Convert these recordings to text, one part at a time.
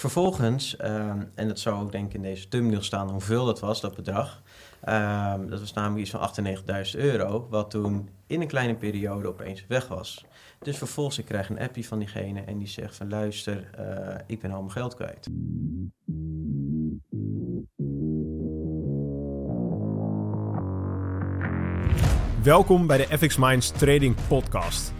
vervolgens, ehm, en dat zou ook denk ik in deze thumbnail staan hoeveel dat was, dat bedrag. Ehm, dat was namelijk iets van 98.000 euro, wat toen in een kleine periode opeens weg was. Dus vervolgens, ik krijg een appje van diegene en die zegt van luister, eh, ik ben al mijn geld kwijt. Welkom bij de FX Minds Trading Podcast.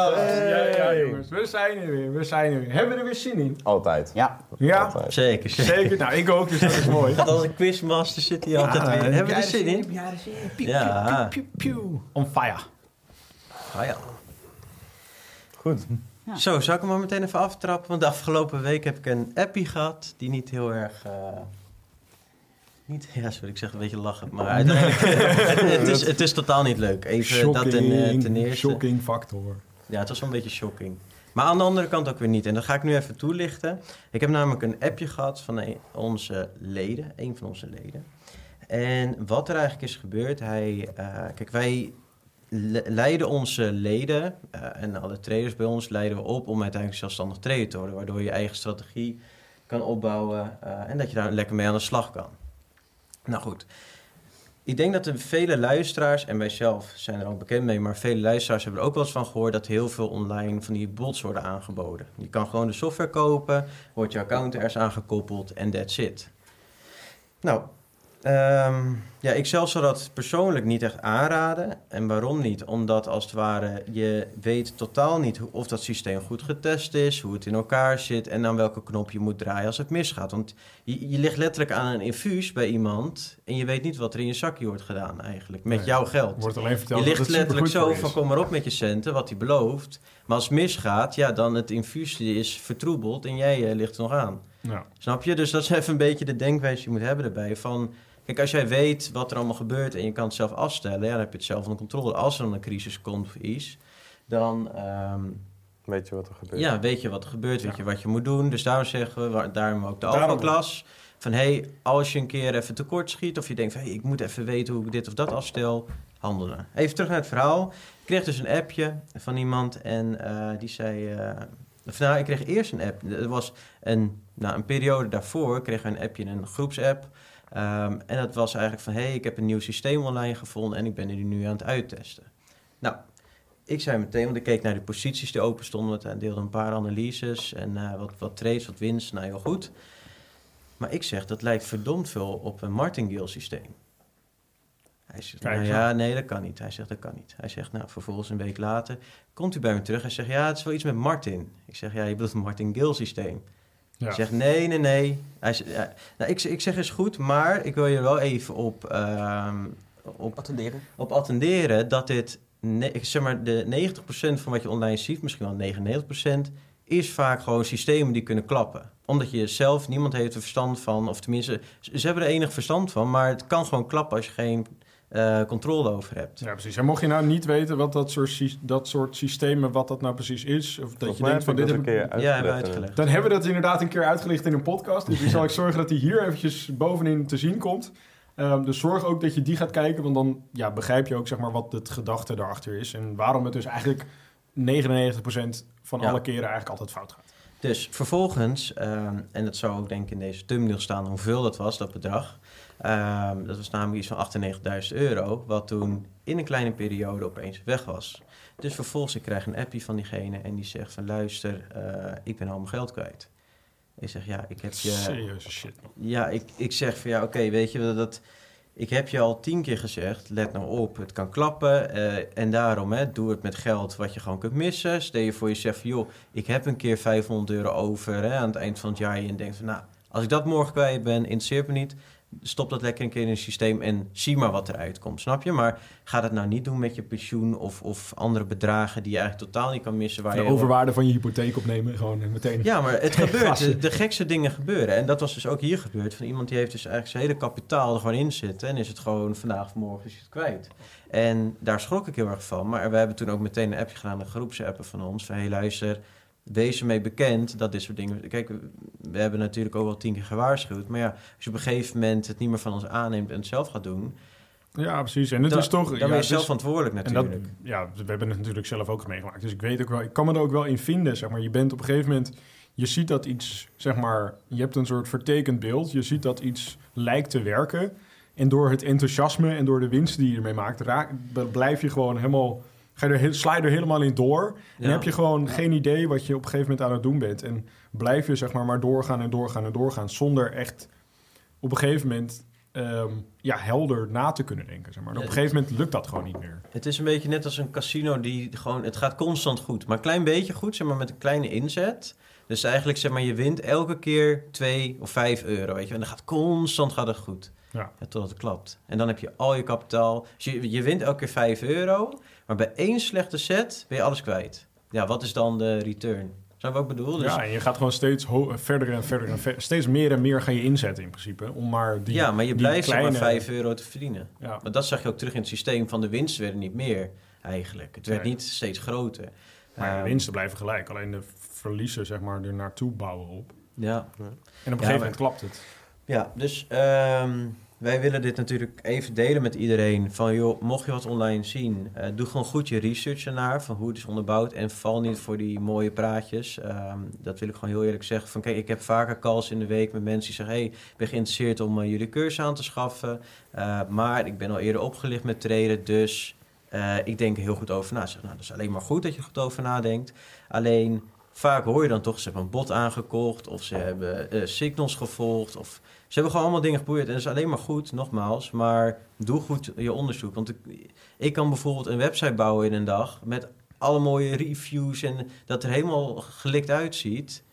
Ja, ja. We zijn er weer. We zijn er weer. Hebben we er weer zin in? Altijd. Ja. Ja, Altijd. Zeker, zeker. zeker. Nou, ik ook, dus dat is mooi. Gaat als een quizmaster zit hij altijd Ja, weer. heb Hebben we er zin in? Jij er zin in? Ja. On fire. Ja. Goed. Zo, zal ik hem maar meteen even aftrappen? Want de afgelopen week heb ik een appie gehad die niet heel erg... eh, niet, ja, sorry, ik zeg een beetje lachen, maar uiteindelijk... het, het, is, het is totaal niet leuk. Even dat ten, eh, ten eerste. shocking factor. Ja, het was wel een beetje shocking. Maar aan de andere kant ook weer niet. En dat ga ik nu even toelichten. Ik heb namelijk een appje gehad van een, onze leden, een van onze leden. En wat er eigenlijk is gebeurd, hij... eh, kijk, wij le- leiden onze leden eh, en alle traders bij ons leiden we op om uiteindelijk zelfstandig trader te worden. Waardoor je je eigen strategie kan opbouwen eh, en dat je daar lekker mee aan de slag kan. Nou goed. Ik denk dat er vele luisteraars, en wij zelf zijn er ook bekend mee, maar vele luisteraars hebben er ook wel eens van gehoord dat heel veel online van die bots worden aangeboden. Je kan gewoon de software kopen, wordt je account ergens aangekoppeld en that's it. Nou, ehm, ja, ik zelf zou dat persoonlijk niet echt aanraden. En waarom niet? Omdat als het ware je weet totaal niet of dat systeem goed getest is, hoe het in elkaar zit en aan welke knop je moet draaien als het misgaat. Want je, je ligt letterlijk aan een infuus bij iemand en je weet niet wat er in je zakje wordt gedaan eigenlijk, met Nee, jouw geld. Wordt alleen verteld Je dat ligt het letterlijk zo van kom maar op met je centen, wat hij belooft. Maar als het misgaat, ja, dan het infuus is vertroebeld en jij eh, ligt er nog aan. Ja. Snap je? Dus dat is even een beetje de denkwijze die je moet hebben erbij. Van, kijk, als jij weet wat er allemaal gebeurt en je kan het zelf afstellen, ja, dan heb je het zelf onder controle. Als er dan een crisis komt of iets, dan ehm, Weet je wat er gebeurt? ja, weet je wat er gebeurt, weet Ja. je wat je moet doen. Dus daarom zeggen we, waar- daarom ook de Daarom. alfa-klas, van hey, als je een keer even tekort schiet of je denkt van hey, ik moet even weten hoe ik dit of dat afstel, handelen. Even terug naar het verhaal. Ik kreeg dus een appje van iemand en eh, die zei, of nou, ik kreeg eerst een app. Er was een, nou, een periode daarvoor kregen we een appje in een groepsapp. Ehm, en dat was eigenlijk van, hey, ik heb een nieuw systeem online gevonden en ik ben er nu aan het uittesten. Nou, ik zei meteen, want ik keek naar de posities die open stonden. Hij deelde een paar analyses en eh, wat, wat trades, wat winst. Nou, heel goed. Maar ik zeg, dat lijkt verdomd veel op een martingale systeem. Hij zegt, Kijk nou ja, nee, dat kan niet. Hij zegt, dat kan niet. Hij zegt, nou, vervolgens een week later komt u bij me terug. Hij zegt, ja, het is wel iets met Martin. Ik zeg, ja, je bedoelt een martingale systeem. Ja. Hij zegt, nee, nee, nee. Hij nou, ik, ik zeg, is goed, maar ik wil je wel even op, ehm, op Attenderen. op attenderen dat dit, ne- ik zeg maar, de 90% van wat je online ziet, misschien wel 99%, is vaak gewoon systemen die kunnen klappen. Omdat je zelf, niemand heeft er verstand van, of tenminste, ze hebben er enig verstand van, maar het kan gewoon klappen als je geen eh, controle over hebt. Ja, precies. En mocht je nou niet weten wat dat soort, sy- dat soort systemen, wat dat nou precies is, of dat Volgens je denkt van dit heb een ik... keer Ja, hebben we uitgelegd. uitgelegd. Dan hebben we dat inderdaad een keer uitgelicht in een podcast. Dus die zal ik zorgen dat die hier eventjes bovenin te zien komt. Ehm, dus zorg ook dat je die gaat kijken, want dan ja, begrijp je ook zeg maar, wat het gedachte daarachter is. En waarom het dus eigenlijk 99% van Ja. alle keren eigenlijk altijd fout gaat. Dus vervolgens, ehm, en dat zou ook denk ik in deze thumbnail staan hoeveel dat was, dat bedrag. Ehm, dat was namelijk iets van 98.000 euro, wat toen in een kleine periode opeens weg was. Dus vervolgens, ik krijg een appje van diegene en die zegt van luister, eh, ik ben al mijn geld kwijt. Ik zeg ja, ik heb je... Serieuze shit. Ja, ik, ik zeg van ja, oké, weet je dat, dat... Ik heb je al tien keer gezegd, let nou op, het kan klappen. eh, en daarom, hè, doe het met geld wat je gewoon kunt missen. Stel je voor jezelf van, joh, ik heb een keer 500 euro over hè, aan het eind van het jaar. En je denkt van, nou, als ik dat morgen kwijt ben, interesseert me niet. Stop dat lekker een keer in het systeem en zie maar wat eruit komt, snap je? Maar ga dat nou niet doen met je pensioen of, of andere bedragen die je eigenlijk totaal niet kan missen. Waar de je overwaarde van je hypotheek opnemen, gewoon meteen. Ja, maar het gebeurt. De, de, gekste dingen gebeuren. En dat was dus ook hier gebeurd. Van iemand die heeft dus eigenlijk zijn hele kapitaal er gewoon in zitten. En is het gewoon vandaag of morgen is het kwijt. En daar schrok ik heel erg van. Maar we hebben toen ook meteen een appje gedaan, een groepsappen van ons. Van hey luister, wees ermee bekend dat dit soort dingen... Kijk, we hebben natuurlijk ook wel tien keer gewaarschuwd. Maar ja, als je op een gegeven moment het niet meer van ons aanneemt en het zelf gaat doen... Ja, precies. En het is toch. Dan ja, ben je zelf is- verantwoordelijk natuurlijk. En dat, ja, we hebben het natuurlijk zelf ook meegemaakt. Dus ik weet ook wel, ik kan me er ook wel in vinden. Zeg maar, je bent op een gegeven moment, je ziet dat iets, zeg maar, je hebt een soort vertekend beeld. Je ziet dat iets lijkt te werken. En door het enthousiasme en door de winst die je ermee maakt, raak, blijf je gewoon helemaal, ga je er, sla je er helemaal in door. En Ja. heb je gewoon geen idee wat je op een gegeven moment aan het doen bent. En blijf je zeg maar maar doorgaan en doorgaan en doorgaan. Zonder echt op een gegeven moment ehm, ja, helder na te kunnen denken. Zeg maar. Op een gegeven moment lukt dat gewoon niet meer. Het is een beetje net als een casino die gewoon... Het gaat constant goed, maar een klein beetje goed, zeg maar, met een kleine inzet. Dus eigenlijk, zeg maar, je wint elke keer 2 of 5 euro, weet je. En dan gaat constant gaat het goed. Ja. Ja, totdat het klapt. En dan heb je al je kapitaal. Dus je, je wint elke keer 5 euro, maar bij één slechte set ben je alles kwijt. Ja, wat is dan de return? Zou ik ook bedoel? Dus, Ja, en je gaat gewoon steeds verder en verder en ver- steeds meer en meer ga je inzetten in principe. Om maar die, ja, maar je die blijft kleine... maar 5 euro te verdienen. Ja. Maar dat zag je ook terug in het systeem van de winst werden niet meer eigenlijk. Het werd Nee. niet steeds groter. Maar de Ehm, winsten blijven gelijk. Alleen de verliezen zeg maar er naartoe bouwen op. Ja, En op een Ja, gegeven maar- moment klapt het. Ja, dus ehm, wij willen dit natuurlijk even delen met iedereen. Van joh, mocht je wat online zien, eh, doe gewoon goed je research ernaar. Van hoe het is onderbouwd. En val niet voor die mooie praatjes. Ehm, dat wil ik gewoon heel eerlijk zeggen. Van kijk, ik heb vaker calls in de week met mensen die zeggen: hey, ik ben geïnteresseerd om eh, jullie cursus aan te schaffen. Eh, maar ik ben al eerder opgelicht met traden. Dus ik denk er heel goed over na. Zeg, nou, dat is alleen maar goed dat je er goed over nadenkt. Alleen. Vaak hoor je dan toch, ze hebben een bot aangekocht of ze hebben eh, signals gevolgd of ze hebben gewoon allemaal dingen geprobeerd en dat is alleen maar goed, nogmaals. Maar doe goed je onderzoek. Want ik, ik kan bijvoorbeeld een website bouwen in een dag met alle mooie reviews en dat er helemaal gelikt uitziet.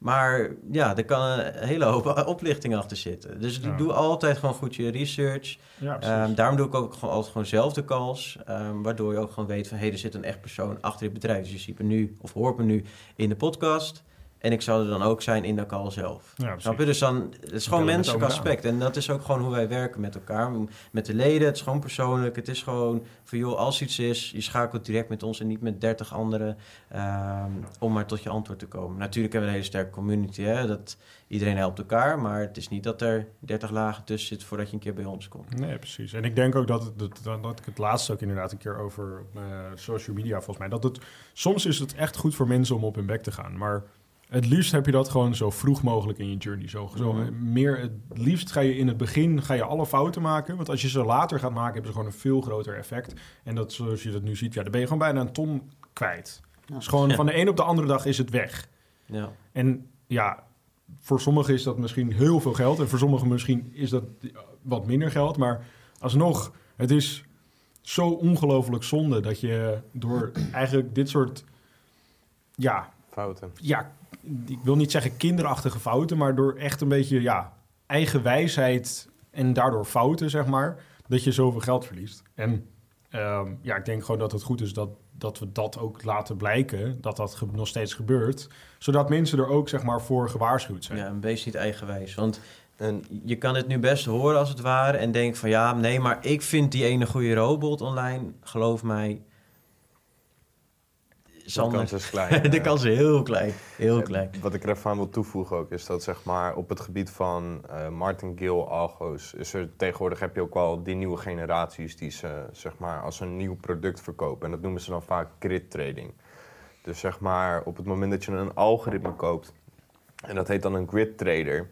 Maar ja, er kan een hele hoop oplichting achter zitten. Dus Ja. doe altijd gewoon goed je research. Ja. Ehm, daarom doe ik ook gewoon altijd gewoon zelf de calls. ehm, waardoor je ook gewoon weet van... hé, hey, er zit een echt persoon achter dit bedrijf. Dus je ziet me nu, of hoort me nu in de podcast. En ik zou er dan ook zijn in de call zelf. ja. Snap je? Dus dan, het is gewoon menselijk aspect. En dat is ook gewoon hoe wij werken met elkaar. Met de leden, het is gewoon persoonlijk. Het is gewoon van, joh, als iets is... je schakelt direct met ons en niet met 30 anderen... ehm, om maar tot je antwoord te komen. Natuurlijk hebben we een hele sterke community, hè. Dat, iedereen helpt elkaar. Maar het is niet dat er 30 lagen tussen zit... voordat je een keer bij ons komt. Nee, precies. En ik denk ook dat, het, dat, dat, dat ik het laatst ook inderdaad een keer over eh, social media volgens mij. Dat het, soms is het echt goed voor mensen om op hun bek te gaan. Maar het liefst heb je dat gewoon zo vroeg mogelijk in je journey. Zo, zo Mhm. meer, het liefst ga je in het begin ga je alle fouten maken. Want als je ze later gaat maken, hebben ze gewoon een veel groter effect. En dat zoals je dat nu ziet, ja, dan ben je gewoon bijna een ton kwijt. Dus gewoon Ja. van de een op de andere dag is het weg. Ja. En ja, voor sommigen is dat misschien heel veel geld. En voor sommigen misschien is dat wat minder geld. Maar alsnog, het is zo ongelooflijk zonde dat je door eigenlijk dit soort... Ja, Fouten. ja, ik wil niet zeggen kinderachtige fouten... maar door echt een beetje ja, eigen wijsheid en daardoor fouten, zeg maar... dat je zoveel geld verliest. En ehm, ja, ik denk gewoon dat het goed is dat, dat we dat ook laten blijken... dat dat nog steeds gebeurt... zodat mensen er ook, zeg maar, voor gewaarschuwd zijn. Ja, en wees niet eigenwijs. Want je kan het nu best horen als het ware en denk van ja, nee, maar ik vind die ene goede robot online. Geloof mij, de kans is klein. de eh. kans is heel klein. Heel Eh, klein. Wat ik er even aan wil toevoegen ook, is dat zeg maar op het gebied van eh martingale algo's, is er tegenwoordig heb je ook wel die nieuwe generaties die ze zeg maar als een nieuw product verkopen. En dat noemen ze dan vaak grid trading. Dus zeg maar op het moment dat je een algoritme koopt, en dat heet dan een grid trader,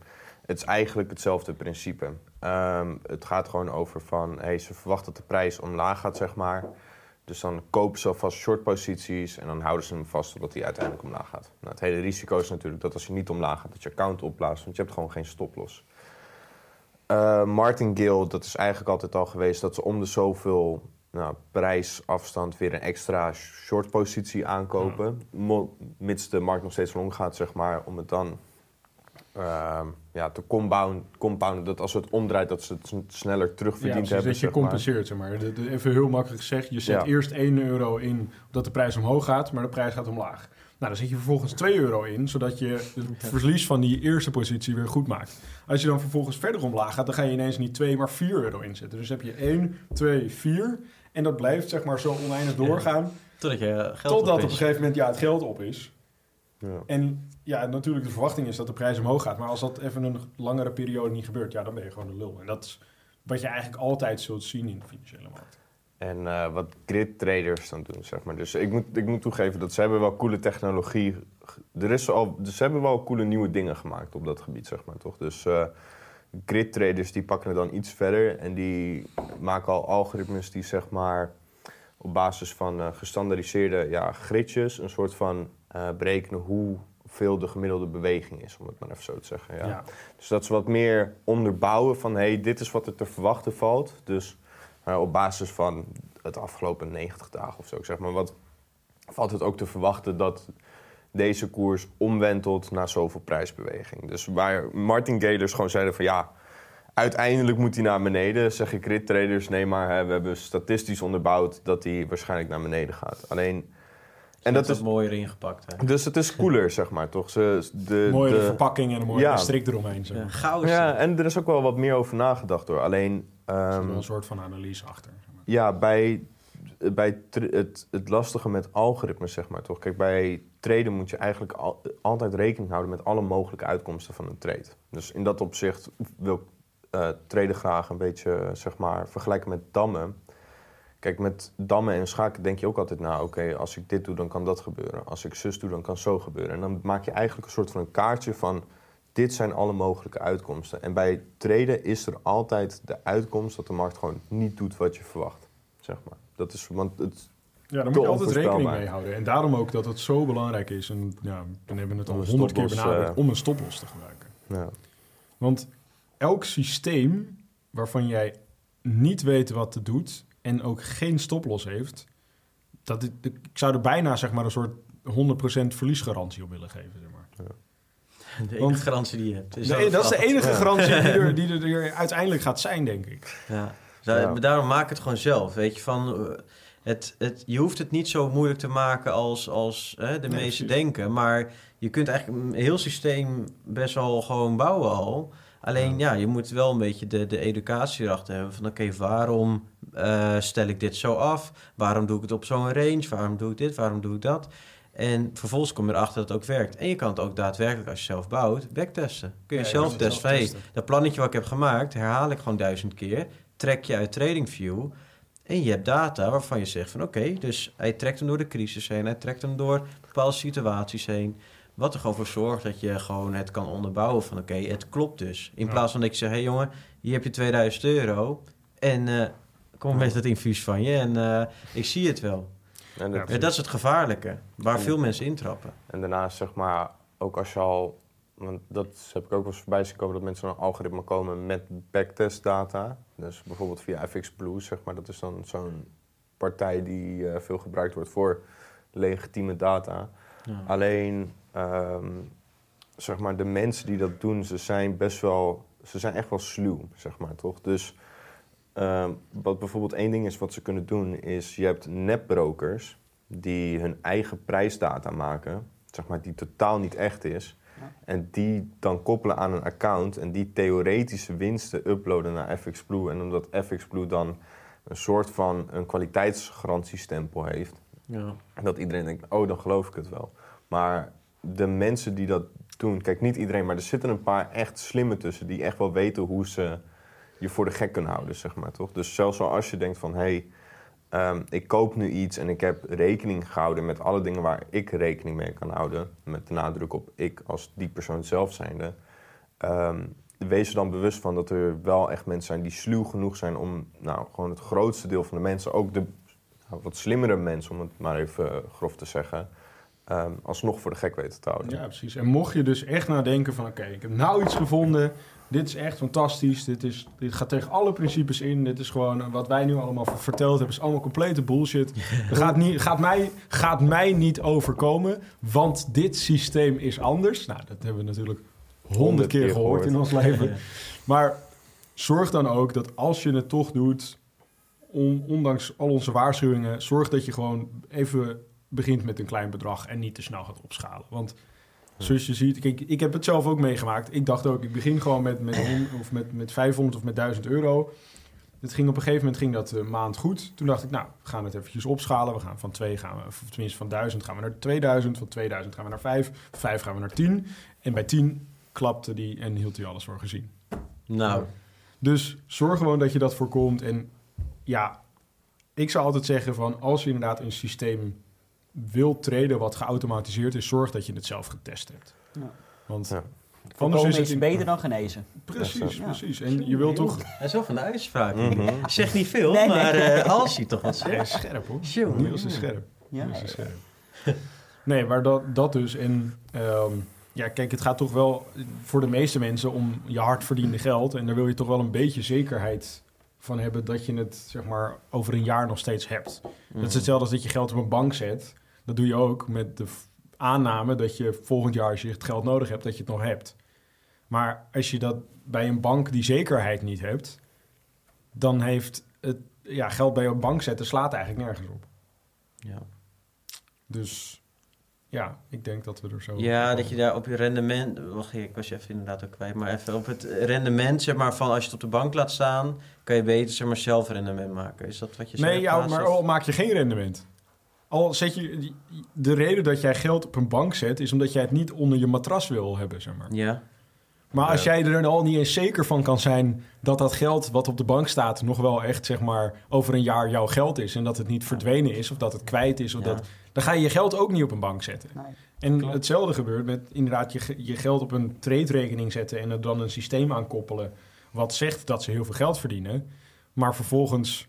het is eigenlijk hetzelfde principe. Ehm, het gaat gewoon over van, hey, ze verwachten dat de prijs omlaag gaat, zeg maar. Dus dan kopen ze alvast short posities en dan houden ze hem vast totdat hij uiteindelijk omlaag gaat. Nou, het hele risico is natuurlijk dat als hij niet omlaag gaat, dat je account opblaast, want je hebt gewoon geen stoploss. Eh martingale, dat is eigenlijk altijd al geweest dat ze om de zoveel nou, prijsafstand weer een extra short positie aankopen. Mits de markt nog steeds long gaat, zeg maar, om het dan ehm, ja, te compound, compounden. Dat als het omdraait, dat ze het sneller Ja, terugverdiend precies, hebben. dat je zeg compenseert, zeg maar. De- de- even heel makkelijk gezegd, je zet Ja. eerst 1 euro in dat de prijs omhoog gaat, maar de prijs gaat omlaag. Nou, dan zet je vervolgens 2 euro in, zodat je het verlies van die eerste positie weer goed maakt. Als je dan vervolgens verder omlaag gaat, dan ga je ineens niet 2, maar 4 euro inzetten. Dus heb je 1, 2, 4 en dat blijft zeg maar zo oneindig doorgaan, Totdat je geld totdat op op een gegeven moment ja, het geld op is. Ja. En ja, natuurlijk de verwachting is dat de prijs omhoog gaat. Maar als dat even een langere periode niet gebeurt, ja, dan ben je gewoon de lul. En dat is wat je eigenlijk altijd zult zien in de financiële markt. En eh, wat grid traders dan doen, zeg maar. Dus ik moet, ik moet toegeven dat ze hebben wel coole technologie. Er is al, dus ze hebben wel coole nieuwe dingen gemaakt op dat gebied, zeg maar, toch? Dus eh grid traders die pakken het dan iets verder en die maken al algoritmes die, zeg maar, op basis van eh, gestandardiseerde ja, gridjes een soort van eh, berekenen hoeveel de gemiddelde beweging is, om het maar even zo te zeggen. Ja. Ja. Dus dat ze wat meer onderbouwen van hey, dit is wat er te verwachten valt. Dus eh, op basis van het afgelopen 90 dagen of zo, zeg maar, wat valt het ook te verwachten dat deze koers omwentelt naar zoveel prijsbeweging. Dus waar Martin Galers gewoon zeiden van ja, uiteindelijk moet hij naar beneden. Zeg ik grid traders, nee maar hè, we hebben statistisch onderbouwd dat hij waarschijnlijk naar beneden gaat. Alleen, en dat is, mooier ingepakt. Hè? dus het is cooler, zeg maar, toch? Ze, de, mooie de, verpakking en een mooie Ja. strik eromheen. Zeg Ja, maar. chaos. ja, en er is ook wel wat meer over nagedacht hoor. Alleen, Er zit ehm, wel een soort van analyse achter. Zeg maar. ja, bij, bij het, het lastige met algoritmes, zeg maar toch. Kijk, bij traden moet je eigenlijk al- altijd rekening houden met alle mogelijke uitkomsten van een trade. Dus in dat opzicht wil ik eh traden graag een beetje, zeg maar, vergelijken met dammen. Kijk, met dammen en schaken denk je ook altijd na, oké, als ik dit doe, dan kan dat gebeuren. Als ik zus doe, dan kan zo gebeuren. En dan maak je eigenlijk een soort van een kaartje van, dit zijn alle mogelijke uitkomsten. En bij traden is er altijd de uitkomst dat de markt gewoon niet doet wat je verwacht, zeg maar. Dat is, want het, Ja, daar moet je altijd rekening mee houden. En daarom ook dat het zo belangrijk is. En ja, we hebben het al honderd keer benadrukt eh, om een stoploss te gebruiken. ja. Want elk systeem waarvan jij niet weet wat het doet en ook geen stoploss heeft, dat ik, ik zou er bijna zeg maar een soort 100% verliesgarantie op willen geven. Zeg maar. De enige Want- garantie die je hebt. Is Nee, dat is de enige Ja. garantie die er, die er- er uiteindelijk gaat zijn, denk ik. Ja. Daar- Ja. Daarom maak het gewoon zelf. Weet je, van, eh, het, het, je hoeft het niet zo moeilijk te maken als, als hè, de Nee, meesten precies. denken. Maar je kunt eigenlijk een heel systeem best wel gewoon bouwen al. Alleen ja, je moet wel een beetje de, de educatie erachter hebben. Van oké, waarom eh, stel ik dit zo af? Waarom doe ik het op zo'n range? Waarom doe ik dit? Waarom doe ik dat? En vervolgens kom je erachter dat het ook werkt. En je kan het ook daadwerkelijk, als je zelf bouwt, backtesten. Kun je Ja, zelf hey, testen. dat plannetje wat ik heb gemaakt, herhaal ik gewoon duizend keer. Trek je uit TradingView. En je hebt data waarvan je zegt van oké, dus hij trekt hem door de crisis heen. Hij trekt hem door bepaalde situaties heen. Wat er gewoon voor zorgt dat je gewoon het kan onderbouwen van oké, het klopt dus. In Ja. plaats van dat je zegt, hé hey jongen, hier heb je 2000 euro. En eh, kom met het infuus van je en eh, ik zie het wel. En, Ja, het- Ja, dat is het gevaarlijke, waar veel mensen intrappen. en daarnaast zeg maar, ook als je al, want dat heb ik ook wel eens voorbij zien komen, dat mensen een algoritme komen met backtest data. Dus bijvoorbeeld via FX Blue, zeg maar, dat is dan zo'n partij die eh, veel gebruikt wordt voor legitieme data. Ja. Alleen, ehm, zeg maar, de mensen die dat doen, ze zijn best wel, ze zijn echt wel sluw, zeg maar, toch? Dus ehm, wat bijvoorbeeld één ding is wat ze kunnen doen, is je hebt nepbrokers die hun eigen prijsdata maken, zeg maar, die totaal niet echt is. En die dan koppelen aan een account en die theoretische winsten uploaden naar FX Blue. En omdat FX Blue dan een soort van een kwaliteitsgarantiestempel heeft, Ja. dat iedereen denkt, oh, dan geloof ik het wel. Maar de mensen die dat doen, kijk, niet iedereen, maar er zitten een paar echt slimme tussen die echt wel weten hoe ze je voor de gek kunnen houden, zeg maar, toch? Dus zelfs al als je denkt van, hé, hey, ehm, ik koop nu iets en ik heb rekening gehouden met alle dingen waar ik rekening mee kan houden, met de nadruk op ik als die persoon zelf zijnde, ehm, wees er dan bewust van dat er wel echt mensen zijn die sluw genoeg zijn om, nou, gewoon het grootste deel van de mensen, ook de nou, wat slimmere mensen, om het maar even eh, grof te zeggen, ehm, alsnog voor de gek weten te houden. Ja, precies. En mocht je dus echt nadenken van... oké, ik heb nou iets gevonden... dit is echt fantastisch, dit, is, dit gaat tegen alle principes in... dit is gewoon eh, wat wij nu allemaal verteld hebben... is allemaal complete bullshit. Dat gaat, niet, gaat, mij, gaat mij niet overkomen... want dit systeem is anders. Nou, dat hebben we natuurlijk honderd keer keer gehoord in ons leven. Maar zorg dan ook dat als je het toch doet, on- ondanks al onze waarschuwingen, zorg dat je gewoon even begint met een klein bedrag en niet te snel gaat opschalen. Want zoals je ziet, kijk, ik heb het zelf ook meegemaakt. Ik dacht ook, ik begin gewoon met, met, hon- of met, met 500 of met 1000 euro. Het ging op een gegeven moment ging dat een maand goed. Toen dacht ik, nou, we gaan het eventjes opschalen. We gaan van 2 gaan we, of tenminste van 1000 gaan we naar 2000. Van 2000 gaan we naar 5. Van 5 gaan we naar 10. En bij 10 klapte die en hield hij alles voor gezien. Nou, Dus zorg gewoon dat je dat voorkomt. En ja, ik zou altijd zeggen van als je inderdaad een systeem wilt treden wat geautomatiseerd is, zorg dat je het zelf getest hebt. Ja. Want Ja. anders is het in- beter dan genezen. Precies, Ja. precies. En je wilt toch... hij is wel van de uitspraak. Mhm. Zeg niet veel, Nee, nee. maar eh als hij toch wat Hij is zegt. scherp hoor. Jongen, Niels is scherp. Ja. Niels is scherp. Nee, maar dat, dat dus. En ehm, ja, kijk, het gaat toch wel voor de meeste mensen om je hard verdiende geld. En daar wil je toch wel een beetje zekerheid van hebben dat je het zeg maar over een jaar nog steeds hebt. Dat is hetzelfde als dat je geld op een bank zet. Dat doe je ook met de aanname dat je volgend jaar als je het geld nodig hebt, dat je het nog hebt. Maar als je dat bij een bank die zekerheid niet hebt, dan heeft het ja, geld bij een bank zetten slaat eigenlijk nergens op. Ja. Dus ja, ik denk dat we er zo. Ja, dat je daar op je rendement... Wacht, ik was je even inderdaad ook kwijt. Maar even op het rendement, zeg maar, van als je het op de bank laat staan... kan je beter, zeg maar, zelf rendement maken. Is dat wat je zegt? Nee, ja, maar al maak je geen rendement. Al zet je. De reden dat jij geld op een bank zet, is omdat jij het niet onder je matras wil hebben, zeg maar. Ja, Maar als jij er al niet eens zeker van kan zijn dat dat geld wat op de bank staat nog wel echt, zeg maar, over een jaar jouw geld is en dat het niet verdwenen is of dat het kwijt is, of Ja. dat, dan ga je je geld ook niet op een bank zetten. Nee. En Klopt. hetzelfde gebeurt met inderdaad je, je geld op een trade-rekening zetten en er dan een systeem aan koppelen wat zegt dat ze heel veel geld verdienen, maar vervolgens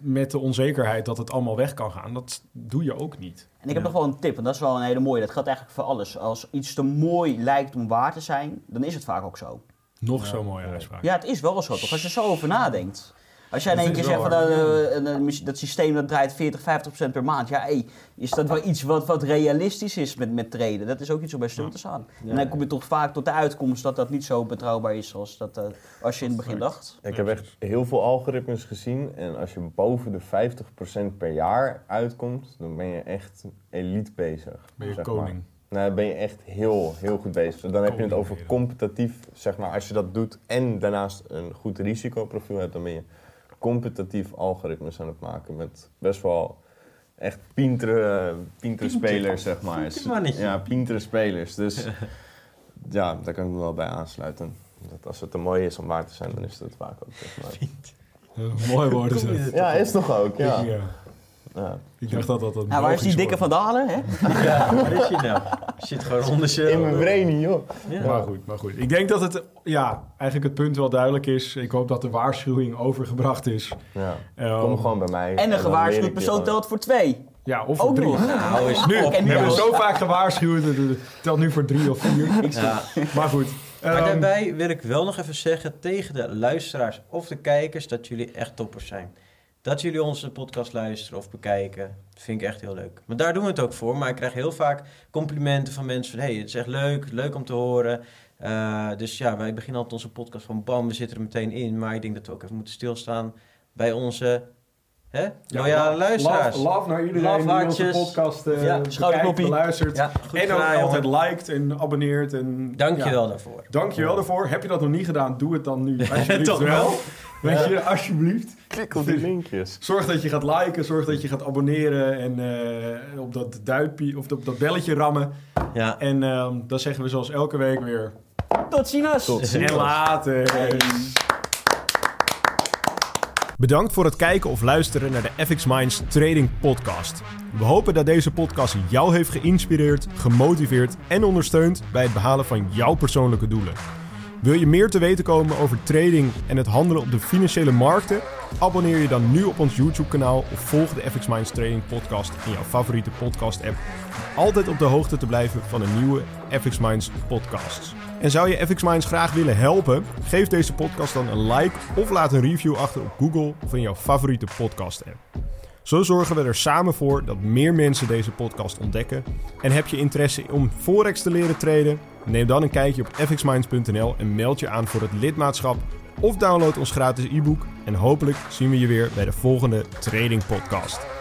met de onzekerheid dat het allemaal weg kan gaan, dat doe je ook niet. En ik heb nog wel een tip, en dat is wel een hele mooie. Dat geldt eigenlijk voor alles. Als iets te mooi lijkt om waar te zijn, dan is het vaak ook zo. Nog zo'n mooie uitspraak. Ja, het is wel zo toch? Als je er zo over nadenkt. Als jij in Dat één keer zegt van dat, eh, een- een- dat systeem dat draait 40, 50 procent per maand. Ja, hey, is dat wel iets wat, wat realistisch is met, met traden? Dat is ook iets om bij stil te staan. En dan kom je toch vaak tot de uitkomst dat dat niet zo betrouwbaar is als, dat, eh, als je in het begin dacht. Ik heb echt heel veel algoritmes gezien. En als je boven de 50% per jaar uitkomt, dan ben je echt elite bezig. Ben je zeg koning. Maar. Dan ben je echt heel, heel goed bezig. Dan heb je het over competitief, zeg maar, als je dat doet en daarnaast een goed risicoprofiel hebt, dan ben je competitief algoritmes aan het maken met best wel echt pintere, pintere spelers, zeg maar. Ja, pintere spelers. Dus ja, daar kan ik me wel bij aansluiten. Dat als het te mooi is om waar te zijn, dan is het vaak ook, zeg maar. Eh, mooi woorden er- Ja, is toch ook, ja. Ja. Ik dacht dat dat een Nou, waar is die dikke van Dalen? Hè? Ja, waar is je nou? Zit gewoon onder zijn... In mijn brain, joh. Ja. Maar goed, maar goed. Ik denk dat het, ja, eigenlijk het punt wel duidelijk is. Ik hoop dat de waarschuwing overgebracht is. Ja. Ehm, Kom gewoon bij mij. En een gewaarschuwd je persoon telt voor twee. Ja, of Ook voor drie. Nou, is Nu, we hebben zo vaak gewaarschuwd. het- Het telt nu voor drie of vier. Ja. Maar goed. Maar ehm, daarbij wil ik wel nog even zeggen tegen de luisteraars of de kijkers dat jullie echt toppers zijn. Dat jullie onze podcast luisteren of bekijken, vind ik echt heel leuk. Maar daar doen we het ook voor. Maar ik krijg heel vaak complimenten van mensen van... hey, het is echt leuk, leuk om te horen. Eh, dus ja, wij beginnen altijd onze podcast van bam, we zitten er meteen in. Maar ik denk dat we ook even moeten stilstaan bij onze hè, ja, loyale luisteraars. Love, love naar iedereen Love die onze podcast eh Ja, bekijkt, schouderkloppie. beluistert. Ja, goed en ook altijd jongen. liked en abonneert. En, Dank je wel daarvoor. Dank je wel daarvoor. Heb je dat nog niet gedaan, doe het dan nu. Alsjeblieft Toch wel. wel. Weet je, alsjeblieft. Klik op die linkjes. Zorg dat je gaat liken, zorg dat je gaat abonneren en eh, op dat duimpje of op dat belletje rammen. Ja. En ehm dan zeggen we zoals elke week weer. Tot ziens! Tot En later. Bedankt voor het kijken of luisteren naar de FX Minds Trading Podcast. We hopen dat deze podcast jou heeft geïnspireerd, gemotiveerd en ondersteund bij het behalen van jouw persoonlijke doelen. Wil je meer te weten komen over trading en het handelen op de financiële markten? Abonneer je dan nu op ons YouTube-kanaal of volg de FX Minds Trading Podcast in jouw favoriete podcast-app. Om altijd op de hoogte te blijven van de nieuwe FX Minds podcasts. En zou je FX Minds graag willen helpen? Geef deze podcast dan een like of laat een review achter op Google of in jouw favoriete podcast-app. Zo zorgen we er samen voor dat meer mensen deze podcast ontdekken. En heb je interesse om Forex te leren traden? Neem dan een kijkje op fxminds.nl en meld je aan voor het lidmaatschap of download ons gratis e-book. En hopelijk zien we je weer bij de volgende Trading Podcast.